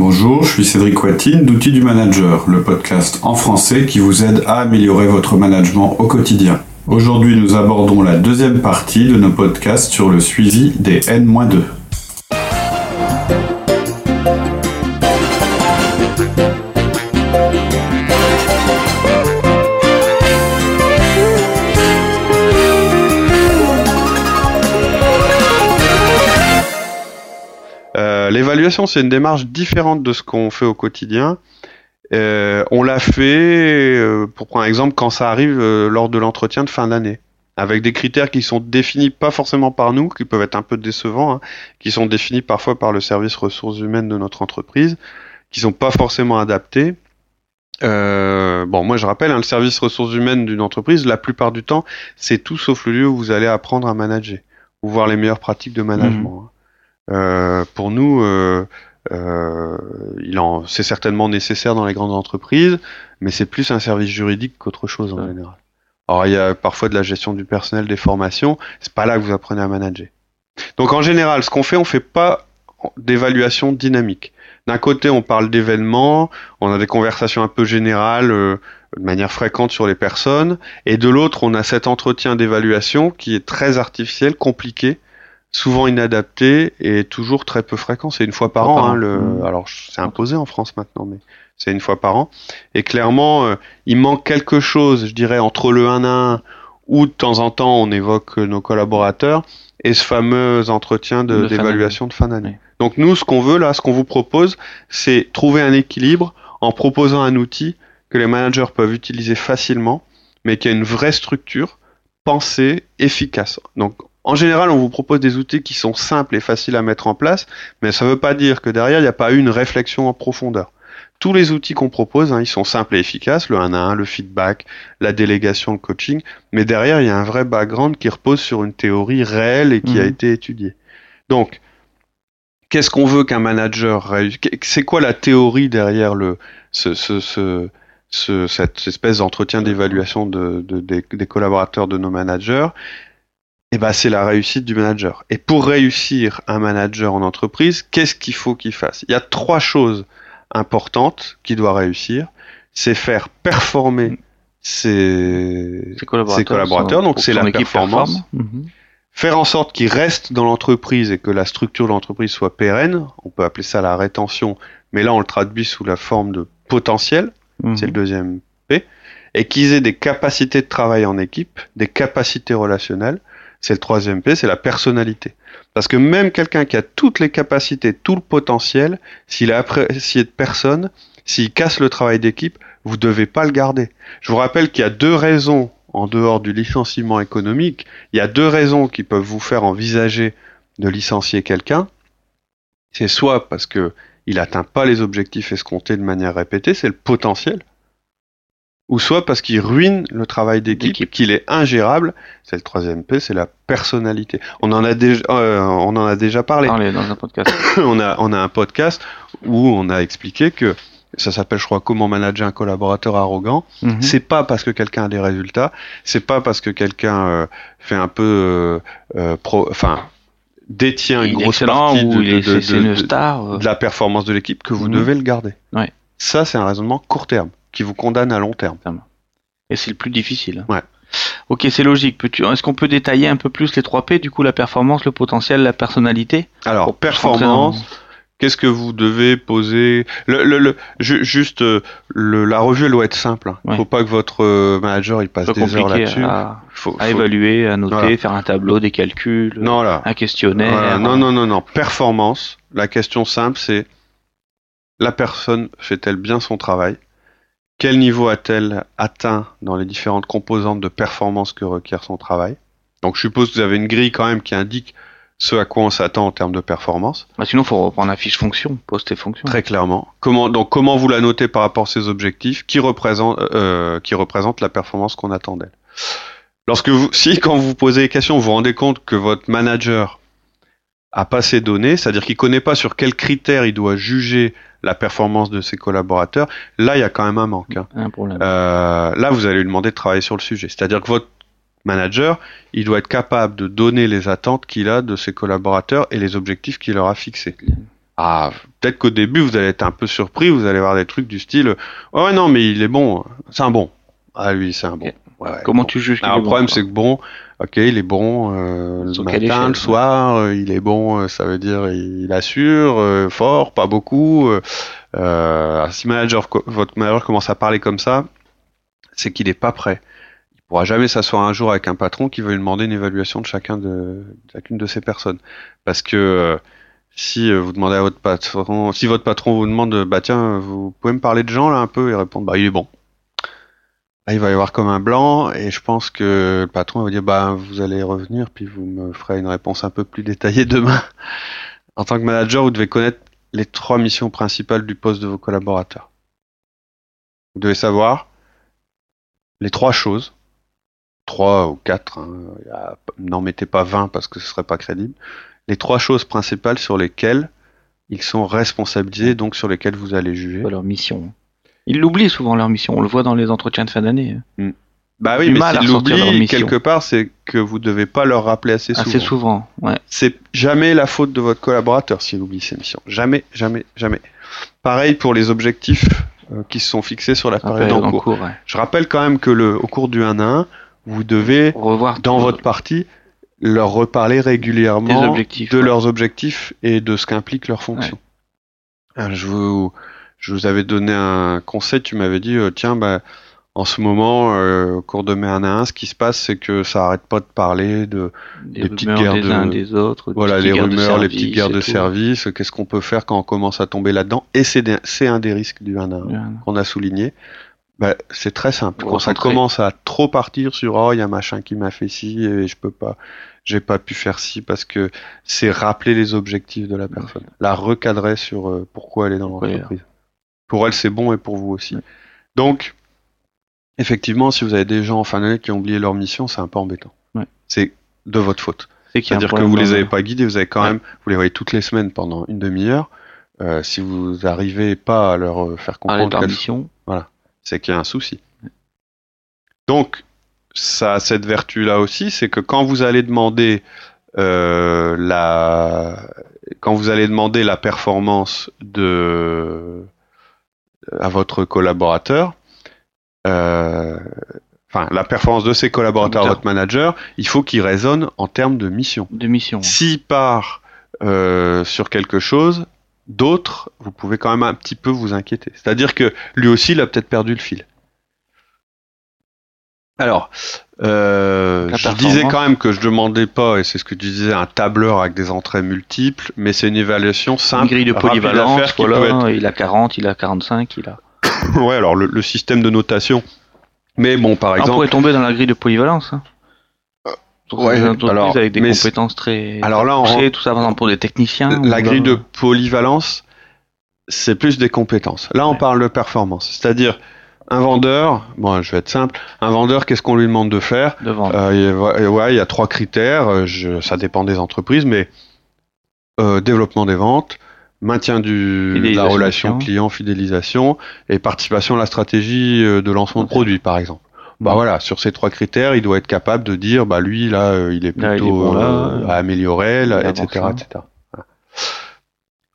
Bonjour, je suis Cédric Watine d'Outils du Manager, le podcast en français qui vous aide à améliorer votre management au quotidien. Aujourd'hui, nous abordons la deuxième partie de nos podcasts sur le suivi des N-2. Euh, c'est une démarche différente de ce qu'on fait au quotidien. Euh, on l'a fait, euh, pour prendre un exemple, quand ça arrive lors de l'entretien de fin d'année, avec des critères qui sont définis pas forcément par nous, qui peuvent être un peu décevants, hein, qui sont définis parfois par le service ressources humaines de notre entreprise, qui sont pas forcément adaptés. bon, moi je rappelle, hein, le service ressources humaines d'une entreprise, la plupart du temps, c'est tout sauf le lieu où vous allez apprendre à manager ou voir les meilleures pratiques de management. Mmh. Hein. Euh, pour nous, euh, euh, il en, c'est certainement nécessaire dans les grandes entreprises, mais c'est plus un service juridique qu'autre chose en général. Alors il y a parfois de la gestion du personnel, des formations, c'est pas là que vous apprenez à manager. Donc en général, ce qu'on fait, on fait pas d'évaluation dynamique. D'un côté, on parle d'événements, on a des conversations un peu générales, de manière fréquente sur les personnes, et de l'autre, on a cet entretien d'évaluation qui est très artificiel, compliqué, souvent inadapté et toujours très peu fréquent. C'est une fois par an. Hein, le... Mmh. Alors c'est imposé en France maintenant, mais c'est une fois par an. Et clairement, euh, il manque quelque chose, je dirais, entre le 1 à 1 où de temps en temps on évoque nos collaborateurs et ce fameux entretien d'évaluation de, fin d'année. Donc nous, ce qu'on veut là, ce qu'on vous propose, c'est trouver un équilibre en proposant un outil que les managers peuvent utiliser facilement, mais qui a une vraie structure pensée, efficace. Donc en général, on vous propose des outils qui sont simples et faciles à mettre en place, mais ça ne veut pas dire que derrière, il n'y a pas eu une réflexion en profondeur. Tous les outils qu'on propose, hein, ils sont simples et efficaces, le 1 à 1, le feedback, la délégation, le coaching, mais derrière, il y a un vrai background qui repose sur une théorie réelle et qui a mhm. été étudiée. Donc, qu'est-ce qu'on veut qu'un manager réussisse? C'est quoi la théorie derrière le, ce, ce, ce, cette espèce d'entretien d'évaluation de, des, des, collaborateurs de nos managers? Eh ben, c'est la réussite du manager. Et pour réussir un manager en entreprise, qu'est-ce qu'il faut qu'il fasse? Il y a trois choses importantes qu'il doit réussir. C'est faire performer ses, collaborateurs, donc c'est la performance. Mhm. Faire en sorte qu'ils restent dans l'entreprise et que la structure de l'entreprise soit pérenne. On peut appeler ça la rétention, mais là on le traduit sous la forme de potentiel. Mhm. C'est le deuxième P. Et qu'ils aient des capacités de travail en équipe, des capacités relationnelles c'est le troisième P, c'est la personnalité. Parce que même quelqu'un qui a toutes les capacités, tout le potentiel, s'il est apprécié de personne, s'il casse le travail d'équipe, vous ne devez pas le garder. Je vous rappelle qu'il y a deux raisons, en dehors du licenciement économique, il y a deux raisons qui peuvent vous faire envisager de licencier quelqu'un. C'est soit parce que il n'atteint pas les objectifs escomptés de manière répétée, c'est le potentiel ou soit parce qu'il ruine le travail d'équipe, qu'il est ingérable. C'est le troisième P, c'est la personnalité. On en a déjà, euh, on en a déjà parlé. dans un podcast. on a, on a un podcast où on a expliqué que ça s'appelle, je crois, comment manager un collaborateur arrogant. Mhm. C'est pas parce que quelqu'un a des résultats, c'est pas parce que quelqu'un euh, fait un peu, euh, euh pro, enfin, détient une grosse partie de, de, de, de, la performance de l'équipe que vous mhm. devez le garder. Ouais. Ça, c'est un raisonnement court terme qui vous condamne à long terme. Et c'est le plus difficile. Ouais. Ok, c'est logique. Est-ce qu'on peut détailler un peu plus les trois P, du coup, la performance, le potentiel, la personnalité? Alors, performance, qu'est-ce que vous devez poser? Le, le, Juste, euh, la revue, elle doit être simple. Il ne faut pas que votre euh, manager il passe des heures là-dessus. À, à évaluer, à noter, faire un tableau, des calculs, non, là. un questionnaire. Non, non, non, non. Performance, la question simple, c'est la personne fait-elle bien son travail? Quel niveau a-t-elle atteint dans les différentes composantes de performance que requiert son travail? Donc je suppose que vous avez une grille quand même qui indique ce à quoi on s'attend en termes de performance. Bah sinon, il faut reprendre la fiche fonction, poste et fonction. Très clairement. Comment, donc comment vous la notez par rapport à ces objectifs qui représentent, euh, qui représentent la performance qu'on attend d'elle? Lorsque vous, si quand vous posez les questions, vous vous rendez compte que votre manager a pas ces données, c'est-à-dire qu'il connaît pas sur quels critères il doit juger la performance de ses collaborateurs, là, il y a quand même un manque. Hein. Un problème. Euh, là, vous allez lui demander de travailler sur le sujet. C'est-à-dire que votre manager, il doit être capable de donner les attentes qu'il a de ses collaborateurs et les objectifs qu'il leur a fixés. Ah, peut-être qu'au début, vous allez être un peu surpris, vous allez voir des trucs du style oh, Ouais, non, mais il est bon, c'est un bon. Ah, lui, c'est un bon. Ouais, Comment bon. tu juges qu'il Alors, le problème, c'est que bon, ok, il est bon euh, le matin, échelle, le soir, euh, il est bon, euh, ça veut dire il assure, euh, fort, pas beaucoup. euh, si manager, votre manager commence à parler comme ça, c'est qu'il n'est pas prêt. Il pourra jamais s'asseoir un jour avec un patron qui veut lui demander une évaluation de chacun de, de chacune de ces personnes, parce que euh, si vous demandez à votre patron, si votre patron vous demande, bah tiens, vous pouvez me parler de Jean là un peu, et répondre, bah il est bon. Là, il va y avoir comme un blanc, et je pense que le patron va dire, bah vous allez revenir, puis vous me ferez une réponse un peu plus détaillée demain. En tant que manager, vous devez connaître les trois missions principales du poste de vos collaborateurs. Vous devez savoir les trois choses, trois ou quatre, hein, n'en mettez pas 20 parce que ce serait pas crédible, les trois choses principales sur lesquelles ils sont responsabilisés, donc sur lesquelles vous allez juger. Leur mission. Ils l'oublient souvent leur mission. On le voit dans les entretiens de fin d'année. hein. Bah oui, mais s'ils l'oublient, quelque part, c'est que vous devez pas leur rappeler assez souvent. Assez souvent. Ouais. C'est jamais la faute de votre collaborateur s'il oublie ses missions. Jamais, jamais, jamais. Pareil pour les objectifs euh, qui se sont fixés sur la période en cours. cours. ouais. Je rappelle quand même que le, au cours du 1 à 1, vous devez, Revoir dans votre partie, leur reparler régulièrement de ouais. leurs objectifs et de ce qu'implique leur fonction. Euh, Je, vous, je vous avais donné un conseil, tu m'avais dit, euh, tiens, bah, en ce moment, euh, au cours de mai 1 à 1, ce qui se passe, c'est que ça arrête pas de parler de des, des petites guerres des de- uns des autres. voilà, les rumeurs, les petites guerres de tout. service, qu'est-ce qu'on peut faire quand on commence à tomber là-dedans? Et c'est un des risques du 1 à 1 Ouais. qu'on a souligné. Bah, c'est très simple. Quand ça commence à trop partir sur oh il y a machin qui m'a fait ci et je peux pas, j'ai pas pu faire ci parce que c'est rappeler les objectifs de la personne, la recadrer sur euh, pourquoi elle est dans l'entreprise. Pour elle c'est bon et pour vous aussi. Donc effectivement si vous avez des gens en fin d'année qui ont oublié leur mission c'est un peu embêtant. Ouais. C'est de votre faute. C'est-à-dire que vous les avez pas guidés, vous avez quand Ouais. même, vous les voyez toutes les semaines pendant une demi-heure. Euh, si vous arrivez pas à leur euh, faire comprendre mission. c'est qu'il y a un souci. Donc, ça a cette vertu-là aussi, c'est que quand vous allez demander euh, la, quand vous allez demander la performance de à votre collaborateur, euh, enfin la performance de ses collaborateurs à votre manager, il faut qu'il résonne en termes de mission. De mission. S'il part euh, sur quelque chose, d'autres, vous pouvez quand même un petit peu vous inquiéter. C'est-à-dire que lui aussi, il a peut-être perdu le fil. Alors, euh, je disais quand même que je demandais pas, et c'est ce que tu disais, un tableur avec des entrées multiples, mais c'est une évaluation simple, Une grille de polyvalence, faire qui voilà, peut être il a 40, il a 45, il a. ouais, alors le, le système de notation. Mais bon, par Ah, on exemple, pourrait tomber dans la grille de polyvalence. Hein. Pour ouais, alors, avec des compétences très. alors là, on poussées, tout ça, par exemple, pour des techniciens. la grille de polyvalence, c'est plus des compétences. Là, on Ouais. parle de performance. C'est-à-dire, un vendeur, bon, je vais être simple, un vendeur, qu'est-ce qu'on lui demande de faire de vente. Euh, il y a- Ouais, il y a trois critères, euh, je- ça dépend des entreprises, mais euh, développement des ventes, maintien du, de la relation client, fidélisation, et participation à la stratégie euh, de lancement de Ok. produits, par exemple. Bah voilà, sur ces trois critères, il doit être capable de dire, bah lui là, euh, il est Là, il est plutôt bon là, à améliorer, là, etc., etc.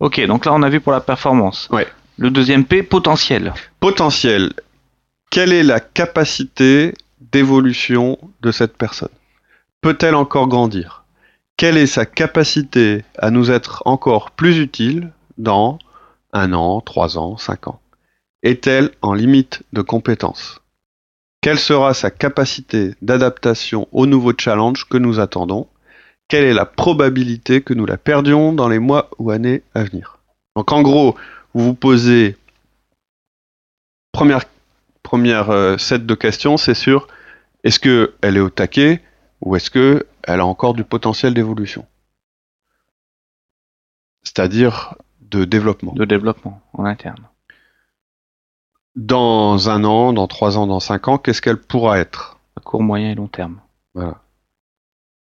Ok, donc là, on a vu pour la performance. Ouais. Le deuxième P, potentiel. Potentiel. Quelle est la capacité d'évolution de cette personne? Peut-elle encore grandir? Quelle est sa capacité à nous être encore plus utile dans un an, trois ans, cinq ans? Est-elle en limite de compétences Quelle sera sa capacité d'adaptation aux nouveaux challenges que nous attendons? Quelle est la probabilité que nous la perdions dans les mois ou années à venir? Donc en gros, vous vous posez première première euh, set de questions, c'est sur est-ce que elle est au taquet ou est-ce que elle a encore du potentiel d'évolution, c'est-à-dire de développement. de développement en interne. Dans un an, dans trois ans, dans cinq ans, qu'est-ce qu'elle pourra être? À court, moyen et long terme.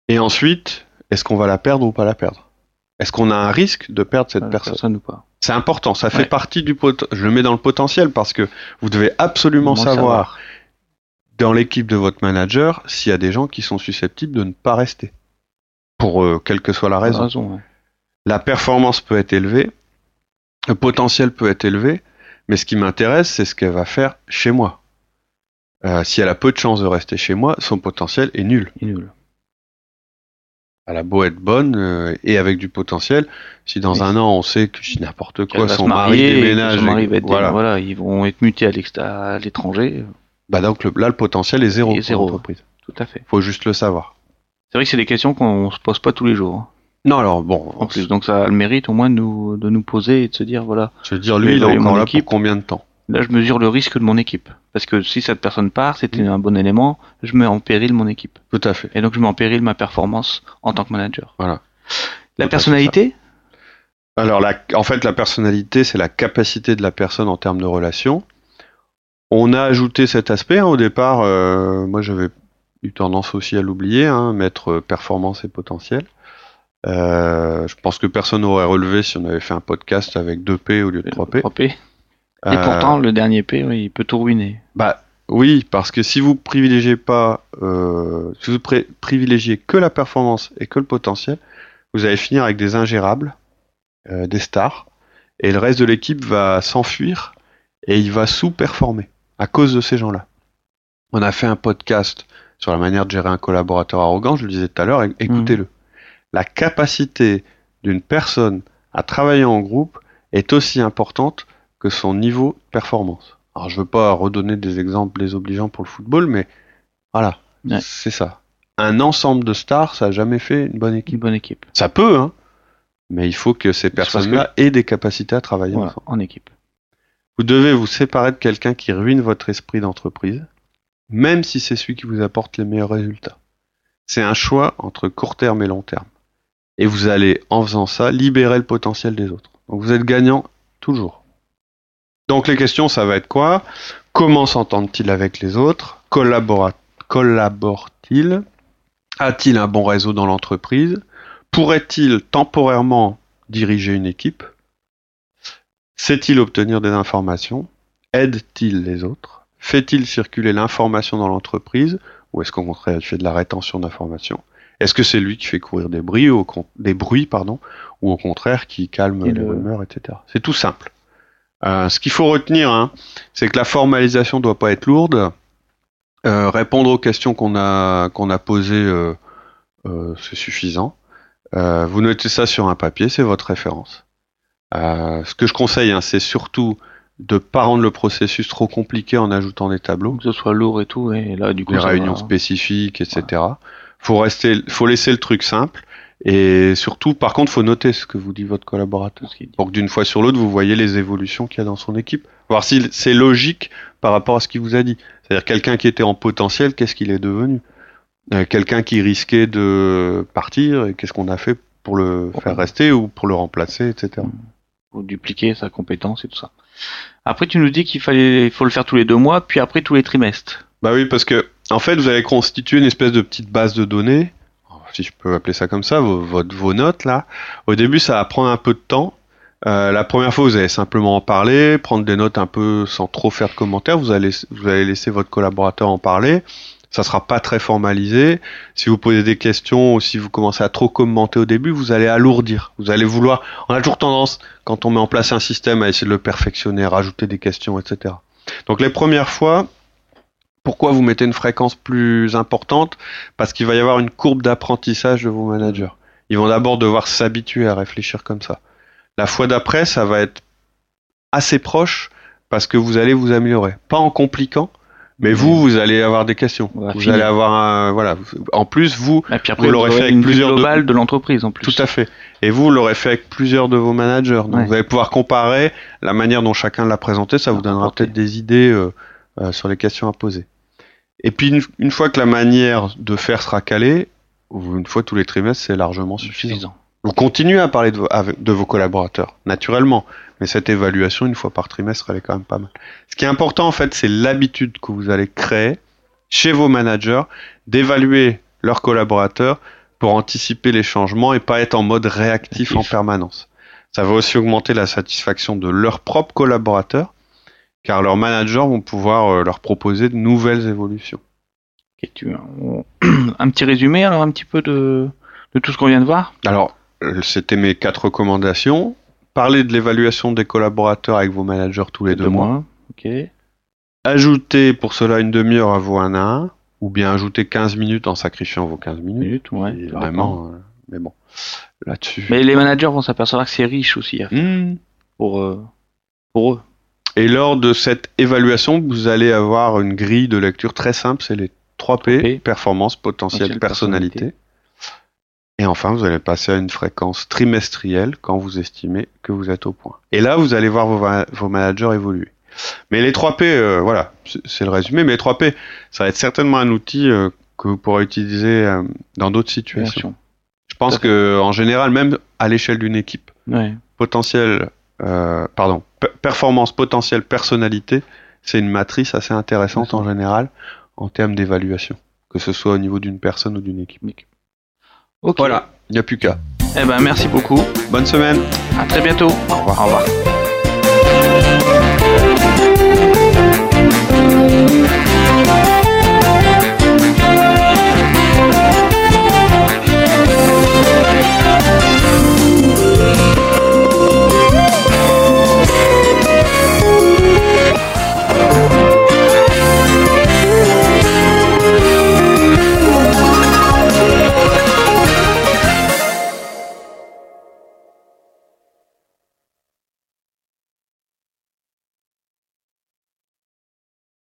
Et ensuite, est-ce qu'on va la perdre ou pas la perdre? Est-ce qu'on a un risque de perdre cette Euh, personne ou pas. C'est important, ça fait Ouais. partie du pot. Je le mets dans le potentiel parce que vous devez absolument savoir dans l'équipe de votre manager s'il y a des gens qui sont susceptibles de ne pas rester. Pour euh, quelle que soit la raison. Raison, ouais. La performance peut être élevée, Le potentiel peut être élevé, mais ce qui m'intéresse, c'est ce qu'elle va faire chez moi. Euh, si elle a peu de chances de rester chez moi, son potentiel est nul. Est nul. Elle a beau être bonne euh, et avec du potentiel, si dans Oui. un an on sait que n'importe quoi, son se mari déménage, son mari et- va être- voilà. voilà, ils vont être mutés à l'étranger. Bah donc le- là le potentiel est zéro pour zéro. Tout à fait. Faut juste le savoir. C'est vrai que c'est des questions qu'on se pose pas tous les jours. hein, Non alors bon, En plus, donc ça a le mérite au moins de nous, de nous poser et de se dire voilà, veux dire lui il est encore là pour combien de temps? Là je mesure le risque de mon équipe. Parce que si cette personne part, c'était Mm. un bon élément, je mets en péril mon équipe. Tout à fait. Et donc je mets en péril ma performance en tant que manager. Voilà. La Tout personnalité? Alors, la, en fait, la personnalité, c'est la capacité de la personne en termes de relations. On a ajouté cet aspect. hein, au départ, euh, moi, j'avais eu tendance aussi à l'oublier, hein, mettre euh, performance et potentiel. Euh, je pense que personne n'aurait relevé si on avait fait un podcast avec 2 P au lieu de 3 P. 3P. Et Euh, pourtant, le dernier P, oui, il peut tout ruiner. bah oui, parce que si vous privilégiez pas, euh, si vous privilégiez que la performance et que le potentiel, vous allez finir avec des ingérables, euh, des stars, et le reste de l'équipe va s'enfuir et il va sous-performer à cause de ces gens-là. On a fait un podcast sur la manière de gérer un collaborateur arrogant, je le disais tout à l'heure, écoutez-le. La capacité d'une personne à travailler en groupe est aussi importante que son niveau de performance. Alors je veux pas redonner des exemples désobligeants pour le football, mais voilà, Ouais. c'est ça. Un ensemble de stars, ça a jamais fait une bonne équipe. Une bonne équipe. Ça peut, hein, mais il faut que ces que- personnes-là aient des capacités à travailler Voilà, en équipe. Vous devez vous séparer de quelqu'un qui ruine votre esprit d'entreprise, même si c'est celui qui vous apporte les meilleurs résultats. C'est un choix entre court terme et long terme. Et vous allez, en faisant ça, libérer le potentiel des autres. Donc vous êtes gagnant toujours. Donc les questions, ça va être quoi? Comment s'entendent-ils avec les autres? Collabore-t-il A-t-il un bon réseau dans l'entreprise? Pourrait-il temporairement diriger une équipe? Sait-il obtenir des informations? Aide-t-il les autres? Fait-il circuler l'information dans l'entreprise? Ou est-ce qu'au contraire il fait de la rétention d'informations? Est-ce que c'est lui qui fait courir des bruits, con- des bruits pardon, ou au contraire qui calme Et les le- rumeurs, etc. C'est tout simple. Euh, ce qu'il faut retenir, hein, c'est que la formalisation doit pas être lourde. Euh, répondre aux questions qu'on a qu'on a posées, euh, euh, c'est suffisant. Euh, vous notez ça sur un papier, c'est votre référence. Euh, ce que je conseille, hein, c'est surtout de pas rendre le processus trop compliqué en ajoutant des tableaux, Que ce soit lourd et tout, et là, du coup, des réunions va- spécifiques, etc. Faut rester, faut laisser le truc simple et surtout, par contre, faut noter ce que vous dit votre collaborateur pour que d'une fois sur l'autre, vous voyez les évolutions qu'il y a dans son équipe, voir si c'est logique par rapport à ce qu'il vous a dit. C'est-à-dire quelqu'un qui était en potentiel, qu'est-ce qu'il est devenu? Euh, Quelqu'un qui risquait de partir, et qu'est-ce qu'on a fait pour le faire rester ou pour le remplacer, etc. Faut dupliquer sa compétence et tout ça. Après, tu nous dis qu'il fallait, il faut le faire tous les deux mois, puis après tous les trimestres. Bah oui, parce que en fait, vous allez constituer une espèce de petite base de données, si je peux appeler ça comme ça, vos, notes là. Au début, ça va prendre un peu de temps. Euh, la première fois, vous allez simplement en parler, prendre des notes un peu sans trop faire de commentaires. Vous allez, vous allez laisser votre collaborateur en parler. Ça sera pas très formalisé. Si vous posez des questions ou si vous commencez à trop commenter au début, vous allez alourdir. Vous allez vouloir. On a toujours tendance, quand on met en place un système, à essayer de le perfectionner, rajouter des questions, etc. Donc les premières fois, pourquoi vous mettez une fréquence plus importante? Parce qu'il va y avoir une courbe d'apprentissage de vos managers. Ils vont d'abord devoir s'habituer à réfléchir comme ça. La fois d'après, ça va être assez proche parce que vous allez vous améliorer. Pas en compliquant, mais vous, vous allez avoir des questions. Vous allez avoir un, voilà. En plus, vous, Et puis après, Vous l'aurez aurez fait avec une plusieurs de- globale de, l'entreprise en plus. tout à fait. Et vous, vous l'aurez fait avec plusieurs de vos managers. Donc Ouais. vous allez pouvoir comparer la manière dont chacun l'a présenté. Ça vous donnera peut-être des idées euh, euh, sur les questions à poser. Et puis une, une fois que la manière de faire sera calée, une fois tous les trimestres, c'est largement suffisant. Suffisant. Vous continuez à parler de vos, avec- de vos collaborateurs, naturellement. Mais cette évaluation, une fois par trimestre, elle est quand même pas mal. Ce qui est important, en fait, c'est l'habitude que vous allez créer chez vos managers d'évaluer leurs collaborateurs pour anticiper les changements et pas être en mode réactif Actif. en permanence. Ça va aussi augmenter la satisfaction de leurs propres collaborateurs, car leurs managers vont pouvoir euh, leur proposer de nouvelles évolutions. Ok, tu- on- un petit résumé alors un petit peu de, de tout ce qu'on vient de voir? Alors, euh, c'était mes quatre recommandations. parler de l'évaluation des collaborateurs avec vos managers tous les deux, mois. Ok. Ajouter pour cela une demi-heure à vos 1 à 1, ou bien ajouter 15 minutes en sacrifiant vos 15 minutes. Minutes, ouais. Et vraiment, euh, mais bon, là-dessus. Mais les managers vont s'apercevoir que c'est riche aussi à faire Hmm. pour, euh, pour eux. Et lors de cette évaluation, vous allez avoir une grille de lecture très simple, c'est les 3 P, 3P. performance, potentiel, Potentiel, personnalité. personnalité. Et enfin, vous allez passer à une fréquence trimestrielle quand vous estimez que vous êtes au point. Et là, vous allez voir vos, managers évoluer. Mais les 3 P, euh, voilà, c'est le résumé, mais les 3 P, ça va être certainement un outil euh, que vous pourrez utiliser euh, dans d'autres situations. Je pense Tout à fait. que en général, même à l'échelle d'une équipe. Ouais. potentiel, euh, pardon, pe- performance, potentiel, personnalité, c'est une matrice assez intéressante en général en termes d'évaluation, que ce soit au niveau d'une personne ou d'une équipe. Voilà, il n'y a plus qu'à. Eh ben, merci beaucoup. Bonne semaine. À très bientôt. Au revoir. Au revoir.